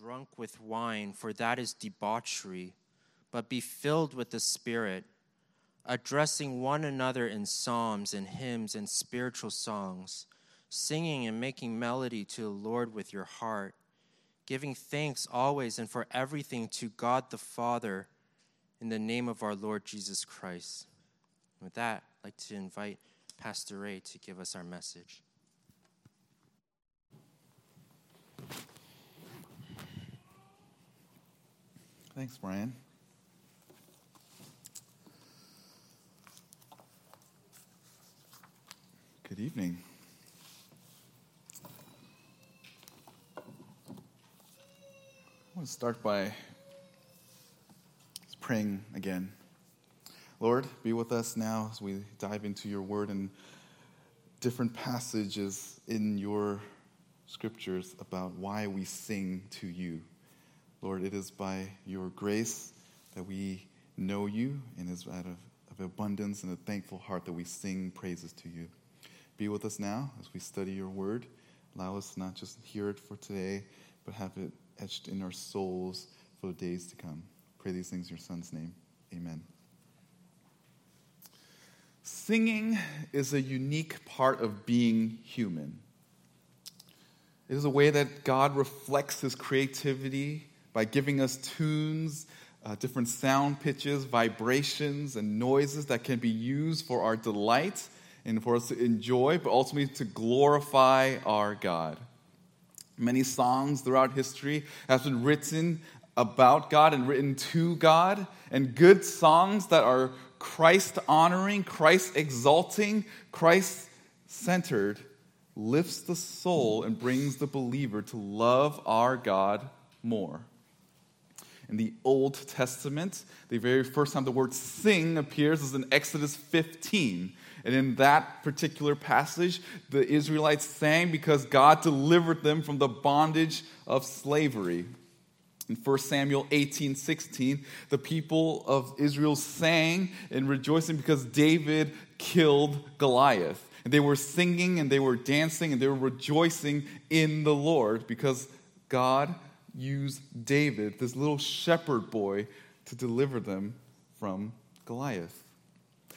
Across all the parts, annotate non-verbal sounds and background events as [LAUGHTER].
drunk with wine, for that is debauchery, but be filled with the Spirit, addressing one another in psalms and hymns and spiritual songs, singing and making melody to the Lord with your heart, giving thanks always and for everything to God the Father in the name of our Lord Jesus Christ. With that, I'd like to invite Pastor Ray to give us our message. Thanks, Brian. Good evening. I want to start by praying again. Lord, be with us now as we dive into your word and different passages in your scriptures about why we sing to you. Lord, it is by your grace that we know you, and it's out of, of abundance and a thankful heart that we sing praises to you. Be with us now as we study your word. Allow us not just to hear it for today, but have it etched in our souls for the days to come. Pray these things in your son's name. Amen. Singing is a unique part of being human. It is a way that God reflects his creativity by giving us tunes, uh, different sound pitches, vibrations, and noises that can be used for our delight and for us to enjoy, but ultimately to glorify our God. Many songs throughout history have been written about God and written to God, and good songs that are Christ honoring, Christ exalting, Christ centered lifts the soul and brings the believer to love our God more in the Old Testament. The very first time the word sing appears is in Exodus 15. And in that particular passage, the Israelites sang because God delivered them from the bondage of slavery. In 1 Samuel 18 16, the people of Israel sang and rejoicing because David killed Goliath. And they were singing and they were dancing and they were rejoicing in the Lord because God use David, this little shepherd boy, to deliver them from Goliath.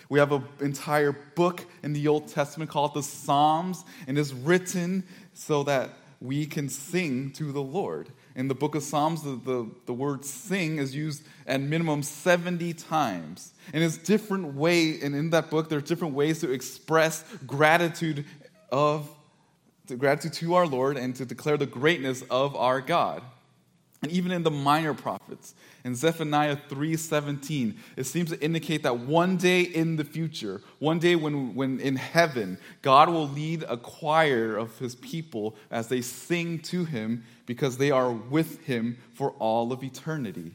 We have an entire book in the Old Testament called the Psalms, and it's written so that we can sing to the Lord. In the book of Psalms, the, the, the word sing is used at minimum 70 times. And it's different way, and in that book, there are different ways to express gratitude of gratitude to our Lord and to declare the greatness of our God. And even in the minor prophets, in Zephaniah 3:17, it seems to indicate that one day in the future, one day when, when in heaven, God will lead a choir of his people as they sing to him because they are with him for all of eternity.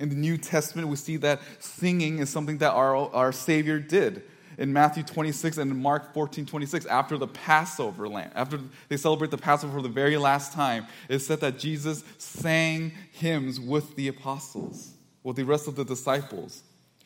In the New Testament, we see that singing is something that our, our Savior did in Matthew 26 and Mark 14, 26, after the Passover lamb, after they celebrate the Passover for the very last time, it said that Jesus sang hymns with the apostles, with the rest of the disciples.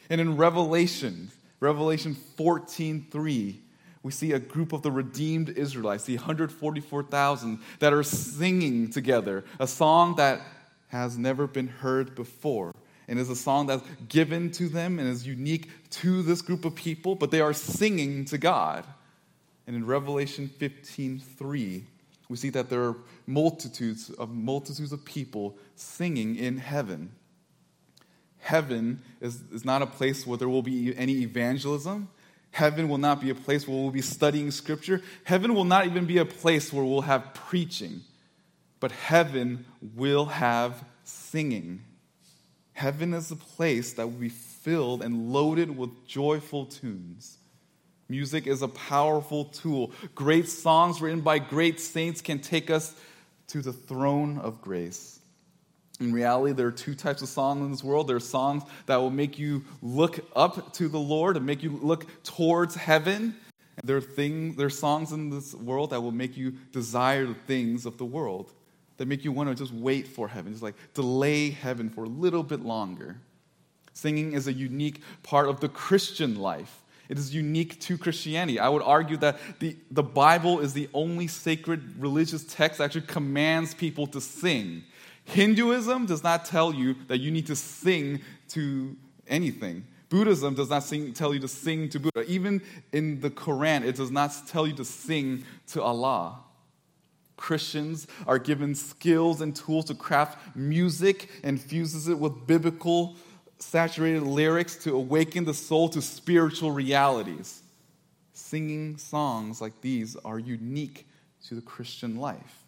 And in Revelation, Revelation 14, 3, we see a group of the redeemed Israelites, the 144,000, that are singing together a song that has never been heard before and is a song that's given to them and is unique to this group of people, but they are singing to God. And in Revelation 15 3, we see that there are multitudes of multitudes of people singing in heaven. Heaven is, is not a place where there will be any evangelism. Heaven will not be a place where we'll be studying scripture. Heaven will not even be a place where we'll have preaching. But heaven will have singing. Heaven is a place that will be filled and loaded with joyful tunes. Music is a powerful tool. Great songs written by great saints can take us to the throne of grace. In reality, there are two types of songs in this world. There are songs that will make you look up to the Lord and make you look towards heaven. There are things, there are songs in this world that will make you desire the things of the world that make you want to just wait for heaven, just like delay heaven for a little bit longer. Singing is a unique part of the Christian life. It is unique to Christianity. I would argue that the, the Bible is the only sacred religious text that actually commands people to sing. Hinduism does not tell you that you need to sing to anything. Buddhism does not sing, tell you to sing to Buddha. Even in the Quran, it does not tell you to sing to Allah. Christians are given skills and tools to craft music and fuses it with biblical saturated lyrics to awaken the soul to spiritual realities. Singing songs like these are unique to the Christian life.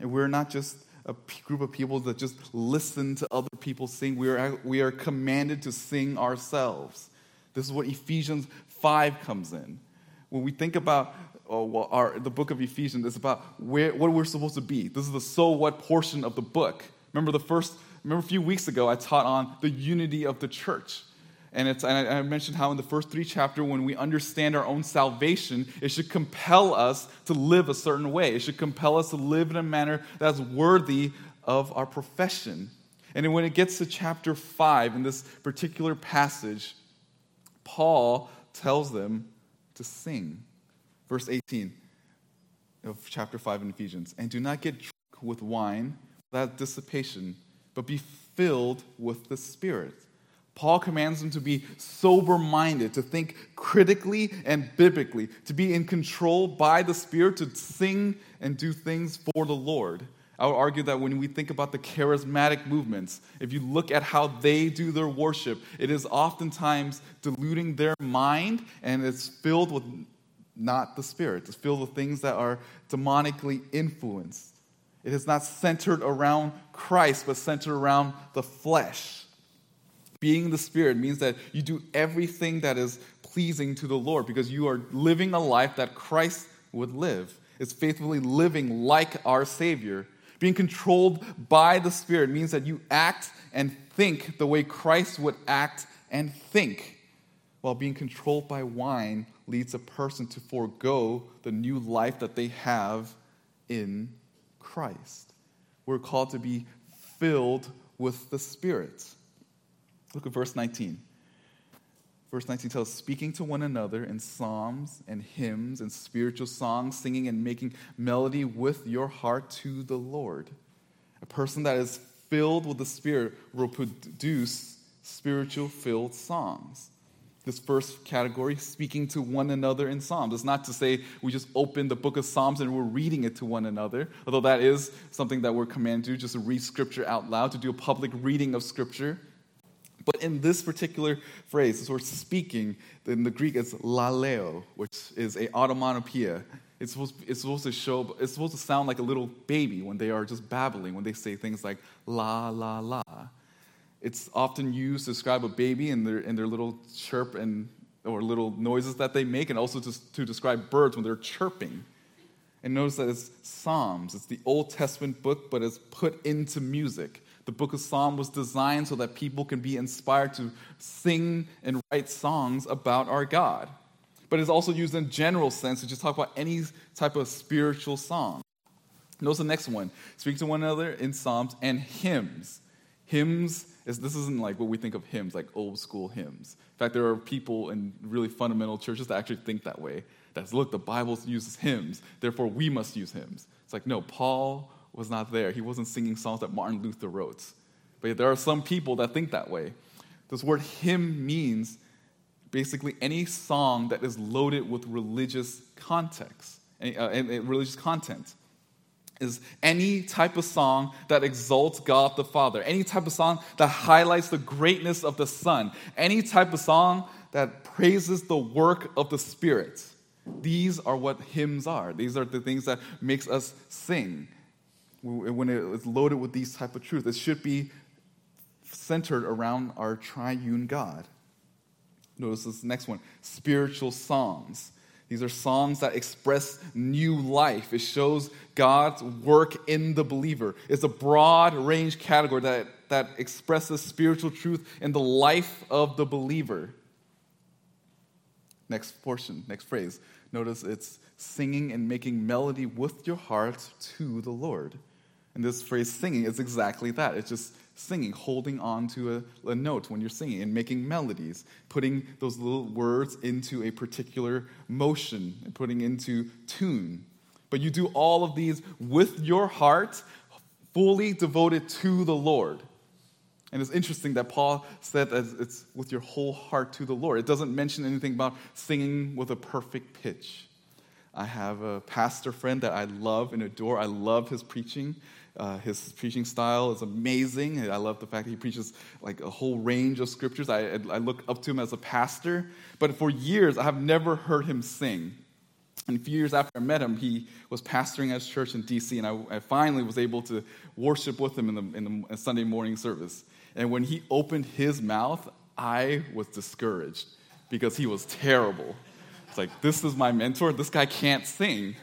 And we're not just a group of people that just listen to other people sing. We are, we are commanded to sing ourselves. This is what Ephesians 5 comes in. When we think about well, our, the book of Ephesians, is about where, what we're supposed to be. This is the so what portion of the book. Remember the first, remember a few weeks ago I taught on the unity of the church. And, it's, and I, I mentioned how in the first three chapters, when we understand our own salvation, it should compel us to live a certain way. It should compel us to live in a manner that's worthy of our profession. And when it gets to chapter 5, in this particular passage, Paul tells them to sing. Verse 18 of chapter 5 in Ephesians. And do not get drunk with wine, that dissipation, but be filled with the Spirit Paul commands them to be sober minded, to think critically and biblically, to be in control by the Spirit, to sing and do things for the Lord. I would argue that when we think about the charismatic movements, if you look at how they do their worship, it is oftentimes diluting their mind and it's filled with not the Spirit. to feel the things that are demonically influenced. It is not centered around Christ, but centered around the flesh. Being the Spirit means that you do everything that is pleasing to the Lord because you are living a life that Christ would live. It's faithfully living like our Savior. Being controlled by the Spirit means that you act and think the way Christ would act and think. While being controlled by wine leads a person to forego the new life that they have in Christ. We're called to be filled with the Spirit. Look at verse 19. Verse 19 tells speaking to one another in psalms and hymns and spiritual songs, singing and making melody with your heart to the Lord. A person that is filled with the Spirit will produce spiritual filled songs. This first category, speaking to one another in Psalms. It's not to say we just open the book of Psalms and we're reading it to one another, although that is something that we're commanded to, just to read Scripture out loud, to do a public reading of Scripture. But in this particular phrase, this word speaking, in the Greek it's laleo, which is a automatopoeia. It's supposed, it's supposed to show, it's supposed to sound like a little baby when they are just babbling, when they say things like la, la, la. It's often used to describe a baby and their, and their little chirp and, or little noises that they make, and also to, to describe birds when they're chirping. And notice that it's Psalms. It's the Old Testament book, but it's put into music. The book of Psalm was designed so that people can be inspired to sing and write songs about our God. But it's also used in general sense to just talk about any type of spiritual song. Notice the next one. Speak to one another in psalms and hymns. Hymns is this isn't like what we think of hymns, like old school hymns. In fact, there are people in really fundamental churches that actually think that way. That's look, the Bible uses hymns, therefore we must use hymns. It's like, no, Paul was not there. He wasn't singing songs that Martin Luther wrote. But there are some people that think that way. This word hymn means basically any song that is loaded with religious context uh, and, and religious content is any type of song that exalts God the Father, any type of song that highlights the greatness of the Son, any type of song that praises the work of the Spirit. These are what hymns are. These are the things that makes us sing when it is loaded with these type of truths. It should be centered around our triune God. Notice this next one spiritual songs. These are songs that express new life. It shows God's work in the believer. It's a broad range category that, that expresses spiritual truth in the life of the believer. Next portion, next phrase. Notice it's singing and making melody with your heart to the Lord. And this phrase singing is exactly that. It's just singing, holding on to a, a, note when you're singing and making melodies, putting those little words into a particular motion and putting into tune. But you do all of these with your heart, fully devoted to the Lord. And it's interesting that Paul said that it's with your whole heart to the Lord. It doesn't mention anything about singing with a perfect pitch. I have a pastor friend that I love and adore. I love his preaching. Uh, his preaching style is amazing. I love the fact that he preaches like a whole range of scriptures. I, I look up to him as a pastor. But for years, I have never heard him sing. And a few years after I met him, he was pastoring at his church in DC, and I, I finally was able to worship with him in the, in the Sunday morning service. And when he opened his mouth, I was discouraged because he was terrible. It's like, this is my mentor. This guy can't sing.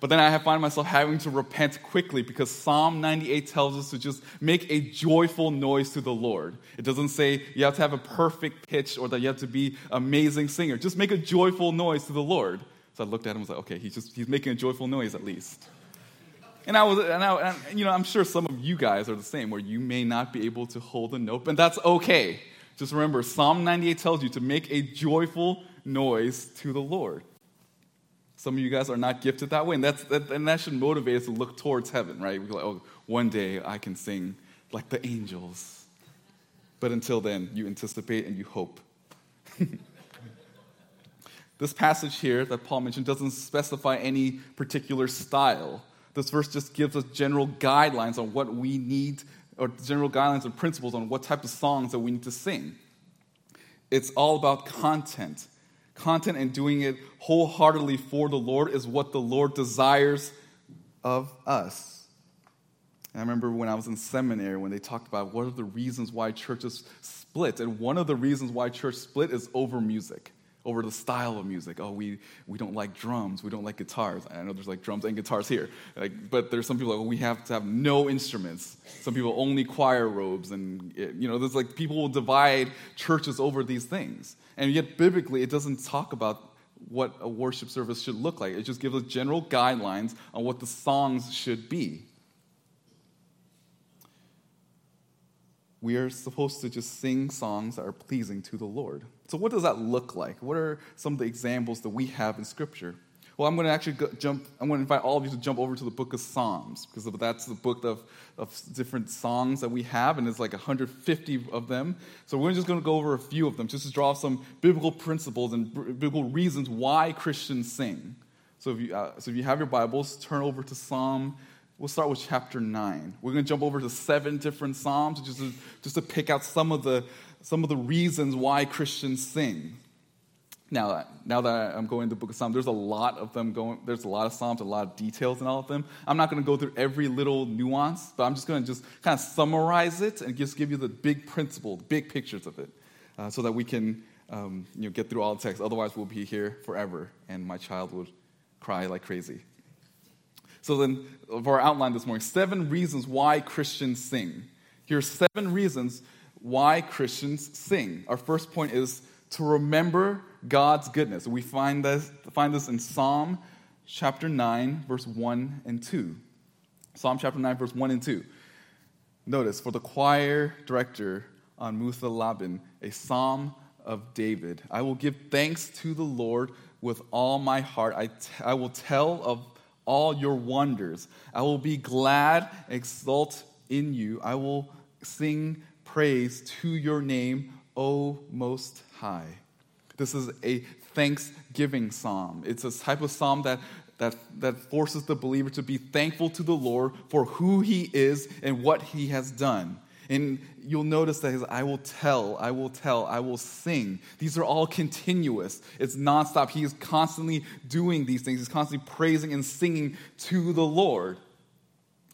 But then I find myself having to repent quickly because Psalm 98 tells us to just make a joyful noise to the Lord. It doesn't say you have to have a perfect pitch or that you have to be amazing singer. Just make a joyful noise to the Lord. So I looked at him and was like, okay, he's just he's making a joyful noise at least. And I was, and, I, and you know, I'm sure some of you guys are the same, where you may not be able to hold a note, and that's okay. Just remember, Psalm 98 tells you to make a joyful noise to the Lord. Some of you guys are not gifted that way, and, that's, that, and that should motivate us to look towards heaven, right? We're like, oh, one day I can sing like the angels. But until then, you anticipate and you hope. [LAUGHS] this passage here that Paul mentioned doesn't specify any particular style. This verse just gives us general guidelines on what we need, or general guidelines and principles on what type of songs that we need to sing. It's all about content content and doing it wholeheartedly for the Lord is what the Lord desires of us. And I remember when I was in seminary when they talked about what are the reasons why churches split. And one of the reasons why church split is over music over the style of music. Oh, we, we don't like drums, we don't like guitars. I know there's like drums and guitars here, like, but there's some people like, well, we have to have no instruments. Some people only choir robes, and it, you know, there's like people will divide churches over these things. And yet, biblically, it doesn't talk about what a worship service should look like. It just gives us general guidelines on what the songs should be. We are supposed to just sing songs that are pleasing to the Lord. So, what does that look like? What are some of the examples that we have in Scripture? Well, I'm going to actually jump, I'm going to invite all of you to jump over to the book of Psalms, because that's the book of, of different songs that we have, and there's like 150 of them. So we're just going to go over a few of them, just to draw some biblical principles and biblical reasons why Christians sing. So if you, uh, so if you have your Bibles, turn over to Psalm We'll start with chapter 9. We're going to jump over to seven different Psalms just to, just to pick out some of, the, some of the reasons why Christians sing. Now, now that I'm going to the book of Psalms, there's a lot of them going, there's a lot of Psalms, a lot of details in all of them. I'm not going to go through every little nuance, but I'm just going to just kind of summarize it and just give you the big principle, the big pictures of it, uh, so that we can um, you know, get through all the text. Otherwise, we'll be here forever, and my child would cry like crazy. So then, for our outline this morning, seven reasons why Christians sing. Here are seven reasons why Christians sing. Our first point is to remember God's goodness. We find this, find this in Psalm chapter 9, verse 1 and 2. Psalm chapter 9, verse 1 and 2. Notice, for the choir director on Muth-labben, a psalm of David. I will give thanks to the Lord with all my heart. I, t- I will tell of all your wonders. I will be glad, exult in you. I will sing praise to your name, O Most High. This is a thanksgiving psalm. It's a type of psalm that, that, that forces the believer to be thankful to the Lord for who he is and what he has done. And you'll notice that his I will tell, I will tell, I will sing. These are all continuous. It's nonstop. He is constantly doing these things. He's constantly praising and singing to the Lord.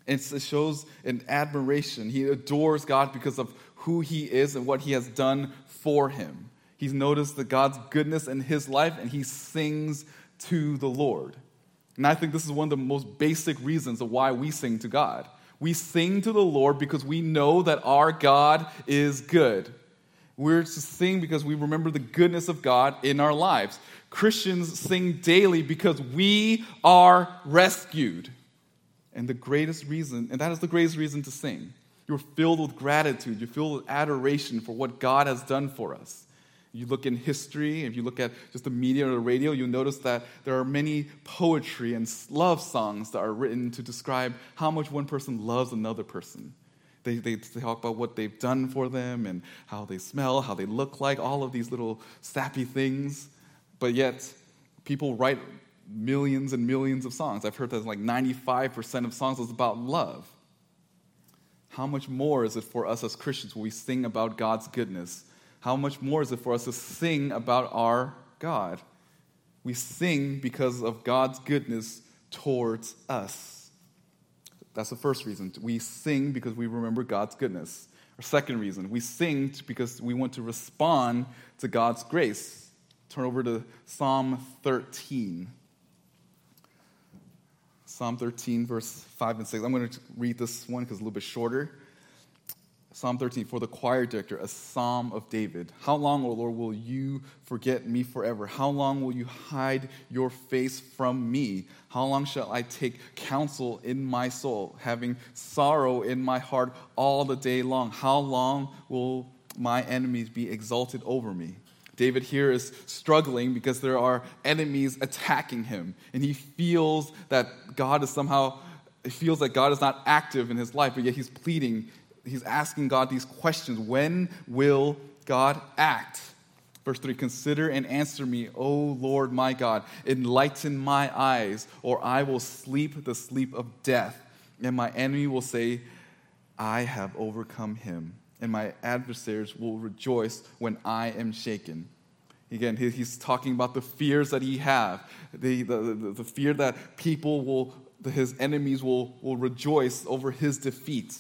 it shows an admiration. He adores God because of who he is and what he has done for him. He's noticed the God's goodness in his life and he sings to the Lord. And I think this is one of the most basic reasons of why we sing to God. We sing to the Lord because we know that our God is good. We're to sing because we remember the goodness of God in our lives. Christians sing daily because we are rescued. And the greatest reason, and that is the greatest reason to sing. You're filled with gratitude, you're filled with adoration for what God has done for us. you look in history, if you look at just the media or the radio, you'll notice that there are many poetry and love songs that are written to describe how much one person loves another person. They, they, talk about what they've done for them and how they smell, how they look like, all of these little sappy things. But yet, people write millions and millions of songs. I've heard that like 95% of songs is about love. How much more is it for us as Christians when we sing about God's goodness? How much more is it for us to sing about our God? We sing because of God's goodness towards us. That's the first reason. We sing because we remember God's goodness. Our second reason, we sing because we want to respond to God's grace. Turn over to Psalm 13. Psalm 13, verse 5 and 6. I'm going to read this one because it's a little bit shorter. Psalm 13, for the choir director, a psalm of David. How long, O Lord, will you forget me forever? How long will you hide your face from me? How long shall I take counsel in my soul, having sorrow in my heart all the day long? How long will my enemies be exalted over me? David here is struggling because there are enemies attacking him, and he feels that God is somehow, he feels that God is not active in his life, but yet he's pleading, he's asking God these questions When will God act? Verse 3 Consider and answer me, O Lord my God. Enlighten my eyes, or I will sleep the sleep of death. And my enemy will say, I have overcome him and my adversaries will rejoice when I am shaken. Again, he's talking about the fears that he have, the, the, the, the fear that people will, his enemies will, will rejoice over his defeat.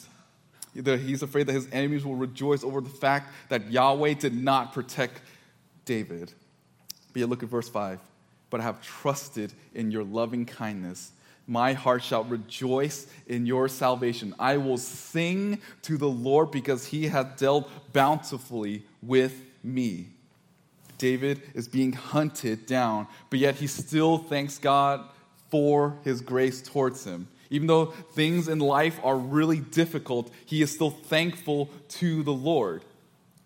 He's afraid that his enemies will rejoice over the fact that Yahweh did not protect David. But yet look at verse 5. But I have trusted in your loving kindness my heart shall rejoice in your salvation. I will sing to the Lord because he hath dealt bountifully with me. David is being hunted down, but yet he still thanks God for his grace towards him. Even though things in life are really difficult, he is still thankful to the Lord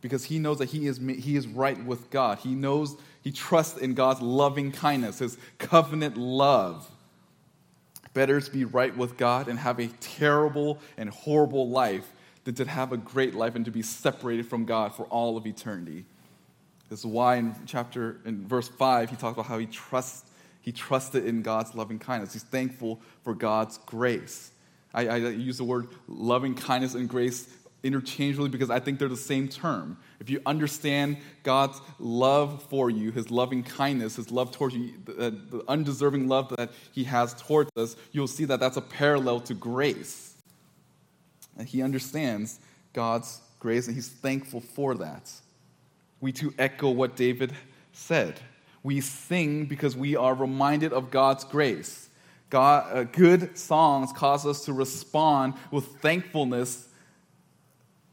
because he knows that he is, he is right with God. He knows, he trusts in God's loving kindness, his covenant love. Better to be right with God and have a terrible and horrible life than to have a great life and to be separated from God for all of eternity. This is why in chapter in verse 5 he talks about how he trusts he trusted in God's loving kindness. He's thankful for God's grace. I, I use the word loving kindness and grace interchangeably because I think they're the same term. If you understand God's love for you, his loving kindness, his love towards you, the, the undeserving love that he has towards us, you'll see that that's a parallel to grace. And he understands God's grace and he's thankful for that. We too echo what David said. We sing because we are reminded of God's grace. God, uh, good songs cause us to respond with thankfulness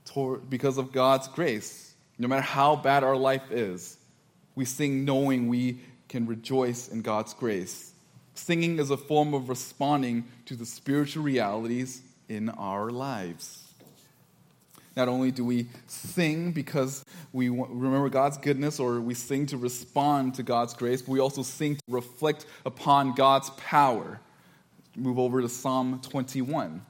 toward, because of God's grace. No matter how bad our life is, we sing knowing we can rejoice in God's grace. Singing is a form of responding to the spiritual realities in our lives. Not only do we sing because we remember God's goodness or we sing to respond to God's grace, but we also sing to reflect upon God's power. Move over to Psalm 21.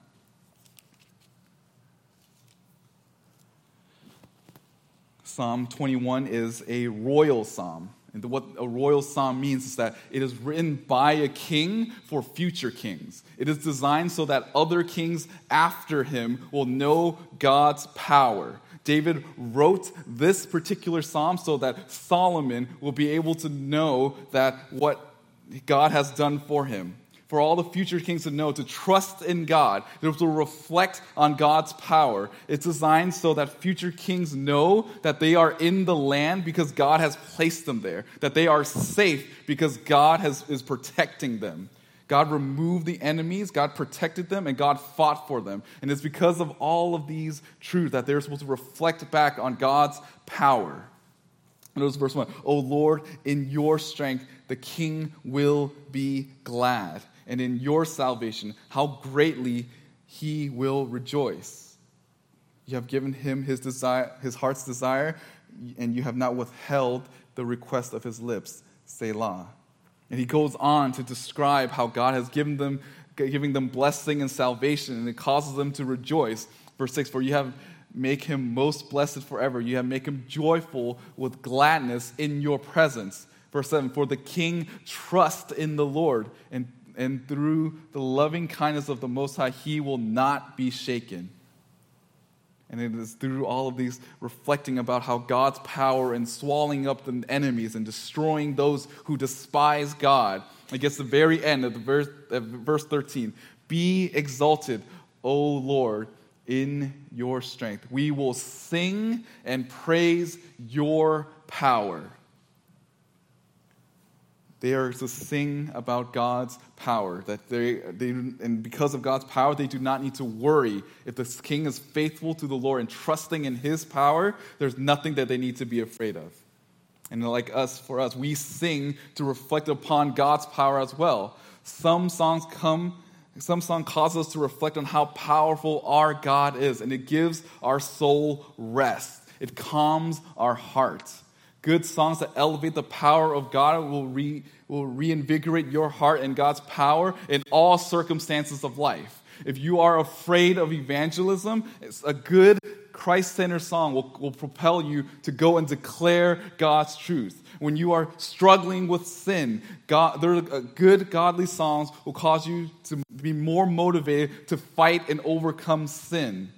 Psalm 21 is a royal psalm. And what a royal psalm means is that it is written by a king for future kings. It is designed so that other kings after him will know God's power. David wrote this particular psalm so that Solomon will be able to know that what God has done for him for all the future kings to know, to trust in God, to reflect on God's power. It's designed so that future kings know that they are in the land because God has placed them there, that they are safe because God has, is protecting them. God removed the enemies, God protected them, and God fought for them. And it's because of all of these truths that they're supposed to reflect back on God's power. Notice verse 1 O Lord, in your strength, the king will be glad and in your salvation, how greatly he will rejoice. You have given him his, desire, his heart's desire. and you have not withheld the request of his lips. Selah. And he goes on to describe how God has given them, giving them blessing and salvation, and it causes them to rejoice. Verse 6 For you have make him most blessed forever. You have make him joyful with gladness in your presence. Verse 7 For the king trust in the Lord, and, and through the loving kindness of the Most High, he will not be shaken. And it is through all of these reflecting about how God's power in swallowing up the enemies and destroying those who despise God. It gets the very end of the verse, of verse 13. Be exalted, O Lord, in your strength. We will sing and praise your power. They are to sing about God's power. That they, they, and because of God's power, they do not need to worry. If the king is faithful to the Lord and trusting in his power, there's nothing that they need to be afraid of. And like us, for us, we sing to reflect upon God's power as well. Some songs come, some song causes us to reflect on how powerful our God is, and it gives our soul rest. It calms our heart. Good songs that elevate the power of God will, re, will reinvigorate your heart and God's power in all circumstances of life. If you are afraid of evangelism, a good Christ centered song will, will propel you to go and declare God's truth. When you are struggling with sin, God, there are uh, good godly songs will cause you to be more motivated to fight and overcome sin.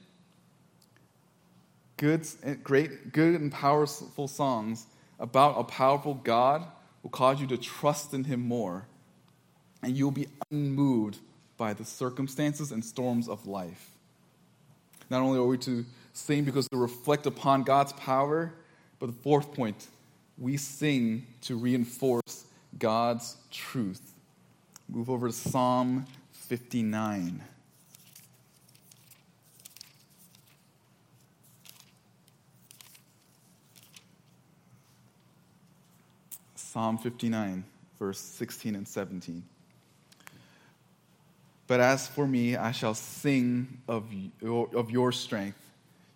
Good, great, good and powerful songs about a powerful God will cause you to trust in Him more, and you'll be unmoved by the circumstances and storms of life. Not only are we to sing because to reflect upon God's power, but the fourth point, we sing to reinforce God's truth. Move over to Psalm 59. Psalm 59, verse 16 and 17. But as for me, I shall sing of your, of your strength.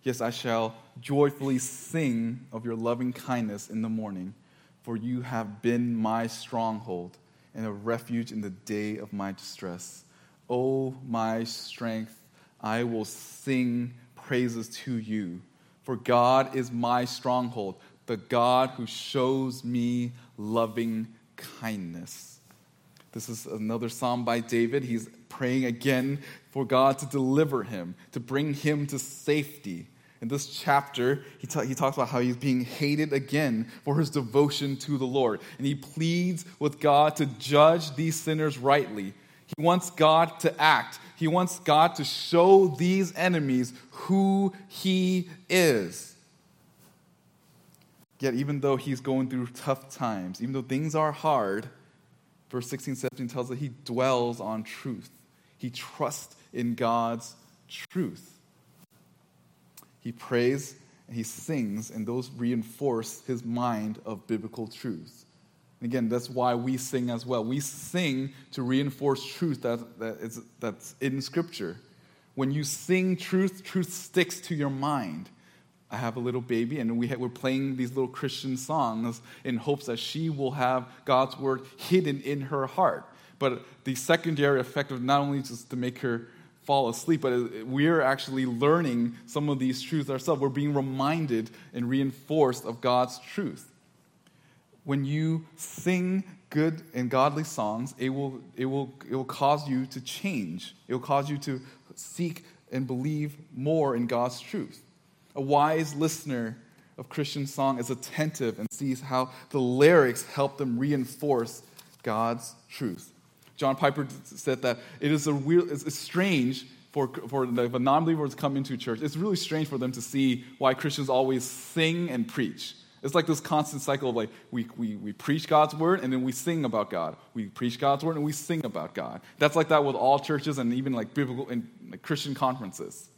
Yes, I shall joyfully sing of your loving kindness in the morning, for you have been my stronghold and a refuge in the day of my distress. O oh, my strength, I will sing praises to you, for God is my stronghold the God who shows me loving kindness. This is another psalm by David. He's praying again for God to deliver him, to bring him to safety. In this chapter, he, ta- he talks about how he's being hated again for his devotion to the Lord. And he pleads with God to judge these sinners rightly. He wants God to act, he wants God to show these enemies who he is. Yet, even though he's going through tough times, even though things are hard, verse 16, 17 tells us he dwells on truth. He trusts in God's truth. He prays and he sings, and those reinforce his mind of biblical truth. And again, that's why we sing as well. We sing to reinforce truth that, that is, that's in Scripture. When you sing truth, truth sticks to your mind. I have a little baby, and we we're playing these little Christian songs in hopes that she will have God's word hidden in her heart. But the secondary effect of not only just to make her fall asleep, but uh, we're actually learning some of these truths ourselves. We're being reminded and reinforced of God's truth. When you sing good and godly songs, it will, it will, it will cause you to change. It will cause you to seek and believe more in God's truth. A wise listener of Christian song is attentive and sees how the lyrics help them reinforce God's truth. John Piper said that it is a real, it's strange for, for the, the non-believers to come into church. It's really strange for them to see why Christians always sing and preach. It's like this constant cycle of like we, we, we preach God's word and then we sing about God. We preach God's word and we sing about God. That's like that with all churches and even like biblical and like Christian conferences.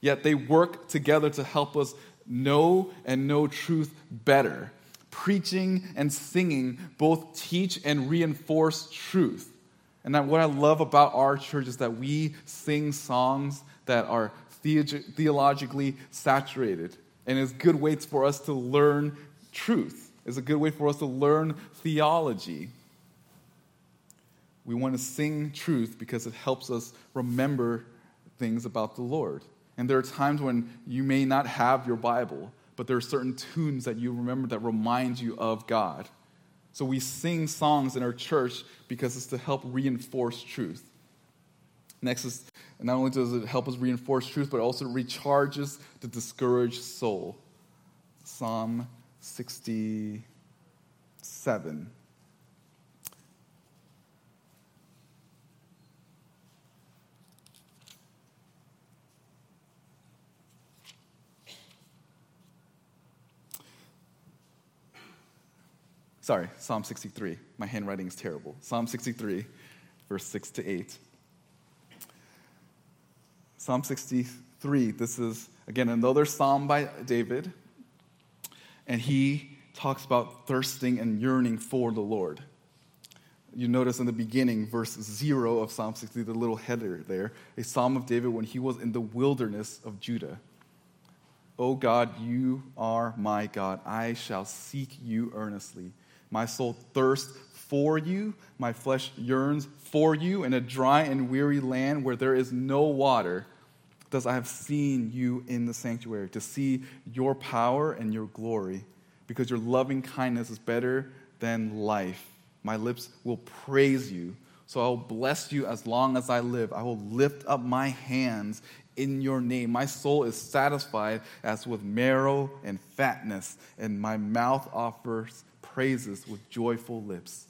Yet they work together to help us know and know truth better. Preaching and singing both teach and reinforce truth. And that what I love about our church is that we sing songs that are theologically saturated And it's good way for us to learn truth. It's a good way for us to learn theology. We want to sing truth because it helps us remember things about the Lord. And there are times when you may not have your Bible, but there are certain tunes that you remember that remind you of God. So we sing songs in our church because it's to help reinforce truth. Next is not only does it help us reinforce truth, but also recharges the discouraged soul. Psalm 67. Sorry, Psalm 63. My handwriting is terrible. Psalm 63, verse 6 to 8. Psalm 63, this is, again, another psalm by David. And he talks about thirsting and yearning for the Lord. You notice in the beginning, verse 0 of Psalm 60, the little header there, a psalm of David when he was in the wilderness of Judah. O God, you are my God. I shall seek you earnestly. My soul thirsts for you, my flesh yearns for you in a dry and weary land where there is no water. Thus I have seen you in the sanctuary to see your power and your glory, because your loving kindness is better than life. My lips will praise you. So I will bless you as long as I live. I will lift up my hands in your name. My soul is satisfied as with marrow and fatness, and my mouth offers praises with joyful lips.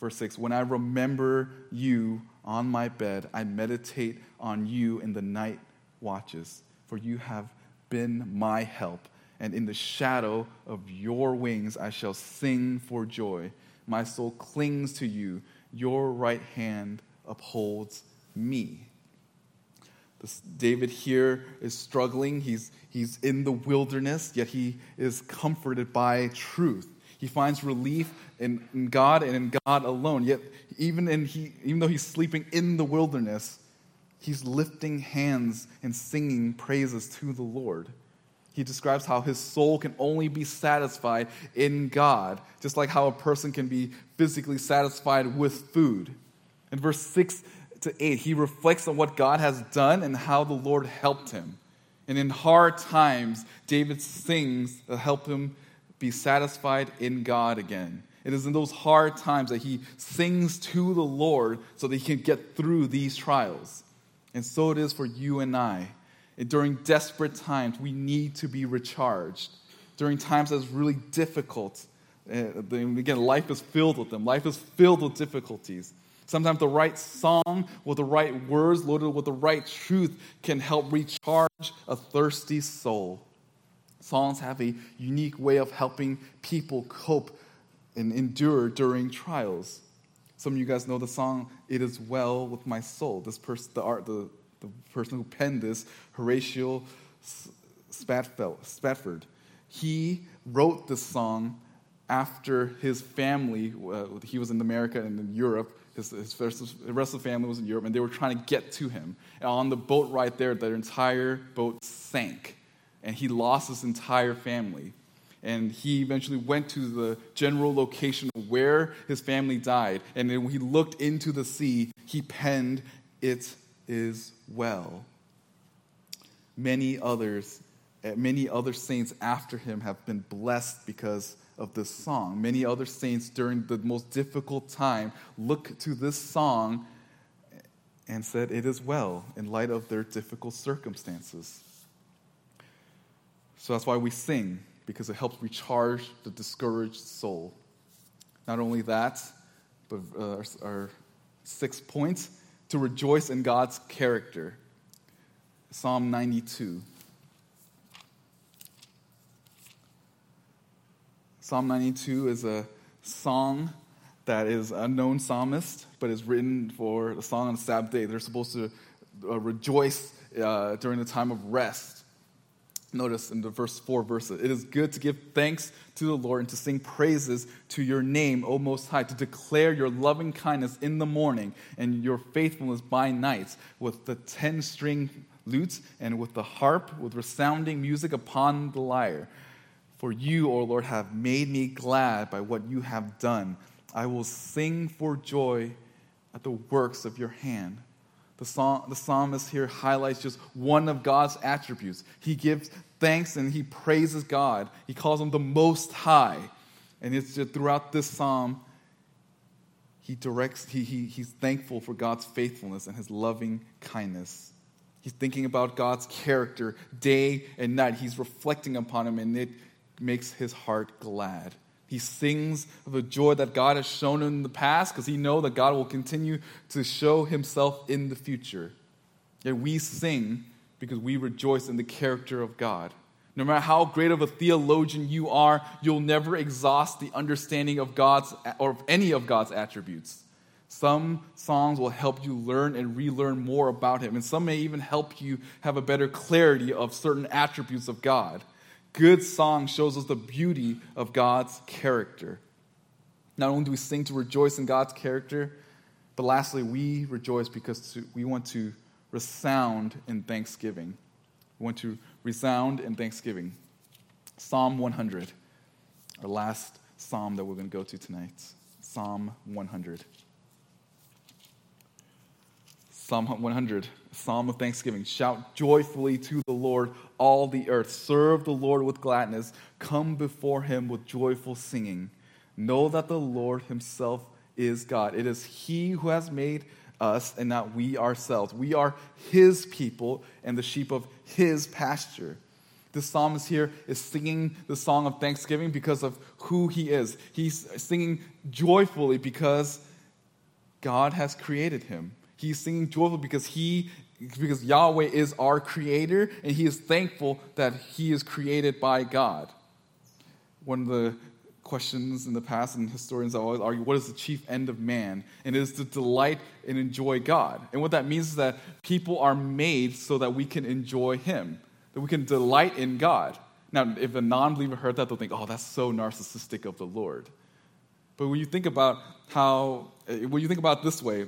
Verse 6 When I remember you on my bed, I meditate on you in the night watches, for you have been my help. And in the shadow of your wings I shall sing for joy. My soul clings to you, your right hand upholds me. David here is struggling. He's, he's in the wilderness, yet he is comforted by truth. He finds relief in, in God and in God alone. Yet, even, in he, even though he's sleeping in the wilderness, he's lifting hands and singing praises to the Lord. He describes how his soul can only be satisfied in God, just like how a person can be physically satisfied with food. In verse 6 to 8, he reflects on what God has done and how the Lord helped him. And in hard times, David sings to help him be satisfied in God again. It is in those hard times that he sings to the Lord so that he can get through these trials. And so it is for you and I. And during desperate times, we need to be recharged. During times that's really difficult, uh, again, life is filled with them. Life is filled with difficulties. Sometimes the right song with the right words, loaded with the right truth, can help recharge a thirsty soul. Songs have a unique way of helping people cope and endure during trials. Some of you guys know the song "It Is Well with My Soul." This person, the art, the, the person who penned this, Horatio Spafford, he wrote this song after his family. Uh, he was in America and in Europe. His, his first, the rest of the family was in Europe, and they were trying to get to him. And on the boat right there, their entire boat sank and he lost his entire family. And he eventually went to the general location where his family died. And then when he looked into the sea, he penned, It is well. Many others, eh, many other saints after him have been blessed because of this song. Many other saints during the most difficult time look to this song and said, It is well in light of their difficult circumstances. So that's why we sing, because it helps recharge the discouraged soul. Not only that, but uh, our, sixth point to rejoice in God's character. Psalm 92. Psalm 92 is a song that is a known psalmist, but is written for a song on the Sabbath day. They're supposed to uh, rejoice uh, during the time of rest. Notice in the verse 4 verses, it is good to give thanks to the Lord and to sing praises to your name, O Most High, to declare your loving kindness in the morning and your faithfulness by night, with the ten string lutes and with the harp, with resounding music upon the lyre. For you, O Lord, have made me glad by what you have done. I will sing for joy at the works of your hand. The, psalm, the psalmist here highlights just one of God's attributes. He gives thanks and he praises God. He calls him the Most High. And it's just throughout this psalm, he directs, he, he, he's thankful for God's faithfulness and his loving kindness. He's thinking about God's character day and night. He's reflecting upon him, and it makes his heart glad. He sings of the joy that God has shown him in the past because he knows that God will continue to show himself in the future. Yet we sing because we rejoice in the character of God. No matter how great of a theologian you are, you'll never exhaust the understanding of God's or of any of God's attributes. Some songs will help you learn and relearn more about Him, and some may even help you have a better clarity of certain attributes of God good song shows us the beauty of God's character. Not only do we sing to rejoice in God's character, but lastly, we rejoice because we want to resound in thanksgiving. We want to resound in thanksgiving. Psalm 100, our last psalm that we're going to go to tonight. Psalm 100. Psalm 100, Psalm of Thanksgiving. Shout joyfully to the Lord, all the earth. Serve the Lord with gladness. Come before him with joyful singing. Know that the Lord himself is God. It is he who has made us and not we ourselves. We are his people and the sheep of his pasture. The psalmist here is singing the song of thanksgiving because of who he is. He's singing joyfully because God has created him. He's singing joyful because he because Yahweh is our creator and he is thankful that he is created by God. One of the questions in the past and historians always argue what is the chief end of man? And it is to delight and enjoy god. And what that means is that people are made so that we can enjoy him that we can delight in god. Now if a non-believer heard that they'll think oh that's so narcissistic of the lord. But when you think about how when you think about this way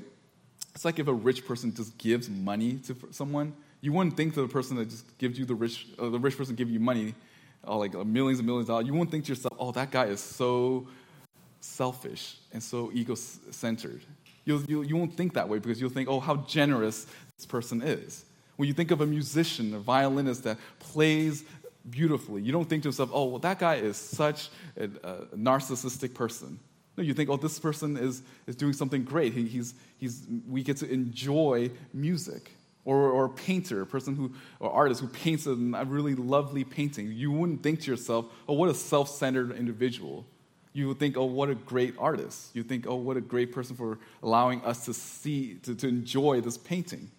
it's like if a rich person just gives money to someone, you wouldn't think to the person that just gives you the rich, uh, the rich person give you money, uh, like uh, millions and millions of dollars. You wouldn't think to yourself, oh, that guy is so selfish and so ego-centered. You'll, you, you won't think that way because you'll think, oh, how generous this person is. When you think of a musician, a violinist that plays beautifully, you don't think to yourself, oh, well, that guy is such a, a narcissistic person. No, you think, oh, this person is, is doing something great. He, he's, he's, we get to enjoy music. Or, or a painter, a person who, or artist who paints a, really lovely painting. You wouldn't think to yourself, oh, what a self centered individual. You would think, oh, what a great artist. You think, oh, what a great person for allowing us to see, to, to enjoy this painting.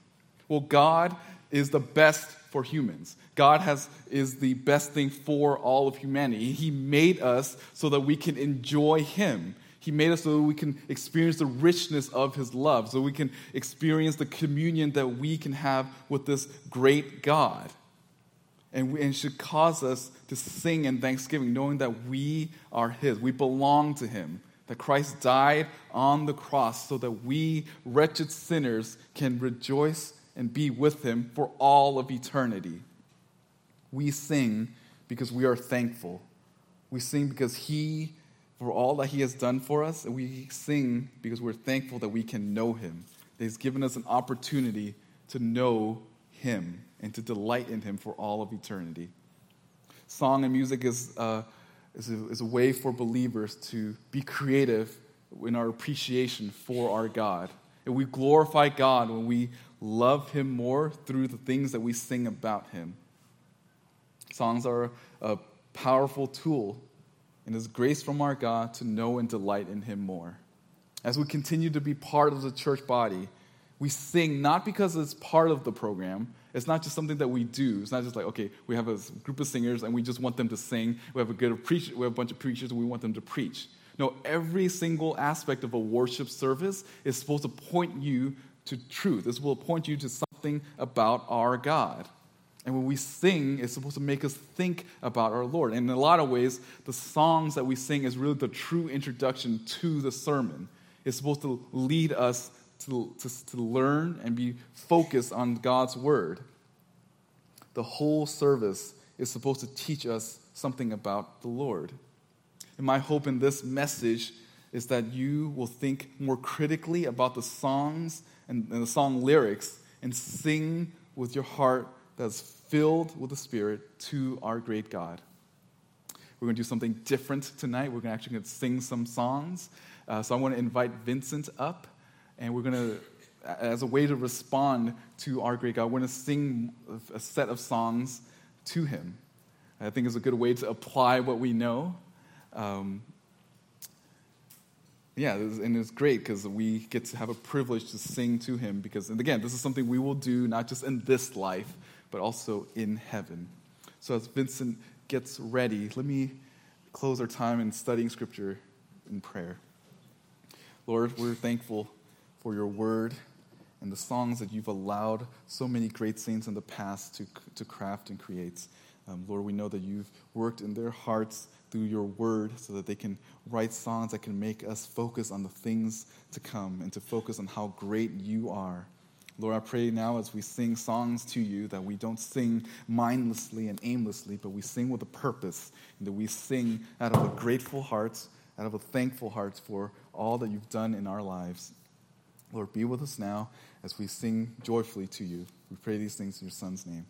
Well, God is the best for humans. God has, is the best thing for all of humanity. He made us so that we can enjoy Him. He made us so we can experience the richness of His love, so we can experience the communion that we can have with this great God. And, and should cause us to sing in thanksgiving, knowing that we are His. We belong to Him. That Christ died on the cross so that we, wretched sinners, can rejoice and be with Him for all of eternity. We sing because we are thankful. We sing because He for all that He has done for us, and we sing because we're thankful that we can know Him. That He's given us an opportunity to know Him and to delight in Him for all of eternity. Song and music is, uh, is, a, is a way for believers to be creative in our appreciation for our God. And we glorify God when we love Him more through the things that we sing about Him. Songs are a powerful tool and His grace from our God to know and delight in Him more. As we continue to be part of the church body, we sing not because it's part of the program. It's not just something that we do. It's not just like, okay, we have a group of singers and we just want them to sing. We have a good we have a bunch of preachers and we want them to preach. No, every single aspect of a worship service is supposed to point you to truth. This will point you to something about our God. And when we sing, it's supposed to make us think about our Lord. And in a lot of ways, the songs that we sing is really the true introduction to the sermon. It's supposed to lead us to, to, to learn and be focused on God's word. The whole service is supposed to teach us something about the Lord. And my hope in this message is that you will think more critically about the songs and, and the song lyrics and sing with your heart that's filled with the Spirit to our great God. We're going to do something different tonight. We're actually going to sing some songs. Uh, so I want to invite Vincent up, and we're going to, as a way to respond to our great God, we're going to sing a set of songs to Him. I think it's a good way to apply what we know. Um, yeah, and it's great because we get to have a privilege to sing to him because, and again, this is something we will do not just in this life, but also in heaven. So as Vincent gets ready, let me close our time in studying scripture in prayer. Lord, we're thankful for your word and the songs that you've allowed so many great saints in the past to, to craft and create. Um, Lord, we know that you've worked in their hearts through your word so that they can write songs that can make us focus on the things to come and to focus on how great you are. Lord, I pray now as we sing songs to you that we don't sing mindlessly and aimlessly, but we sing with a purpose, and that we sing out of a grateful heart, out of a thankful heart for all that you've done in our lives. Lord, be with us now as we sing joyfully to you. We pray these things in your Son's name.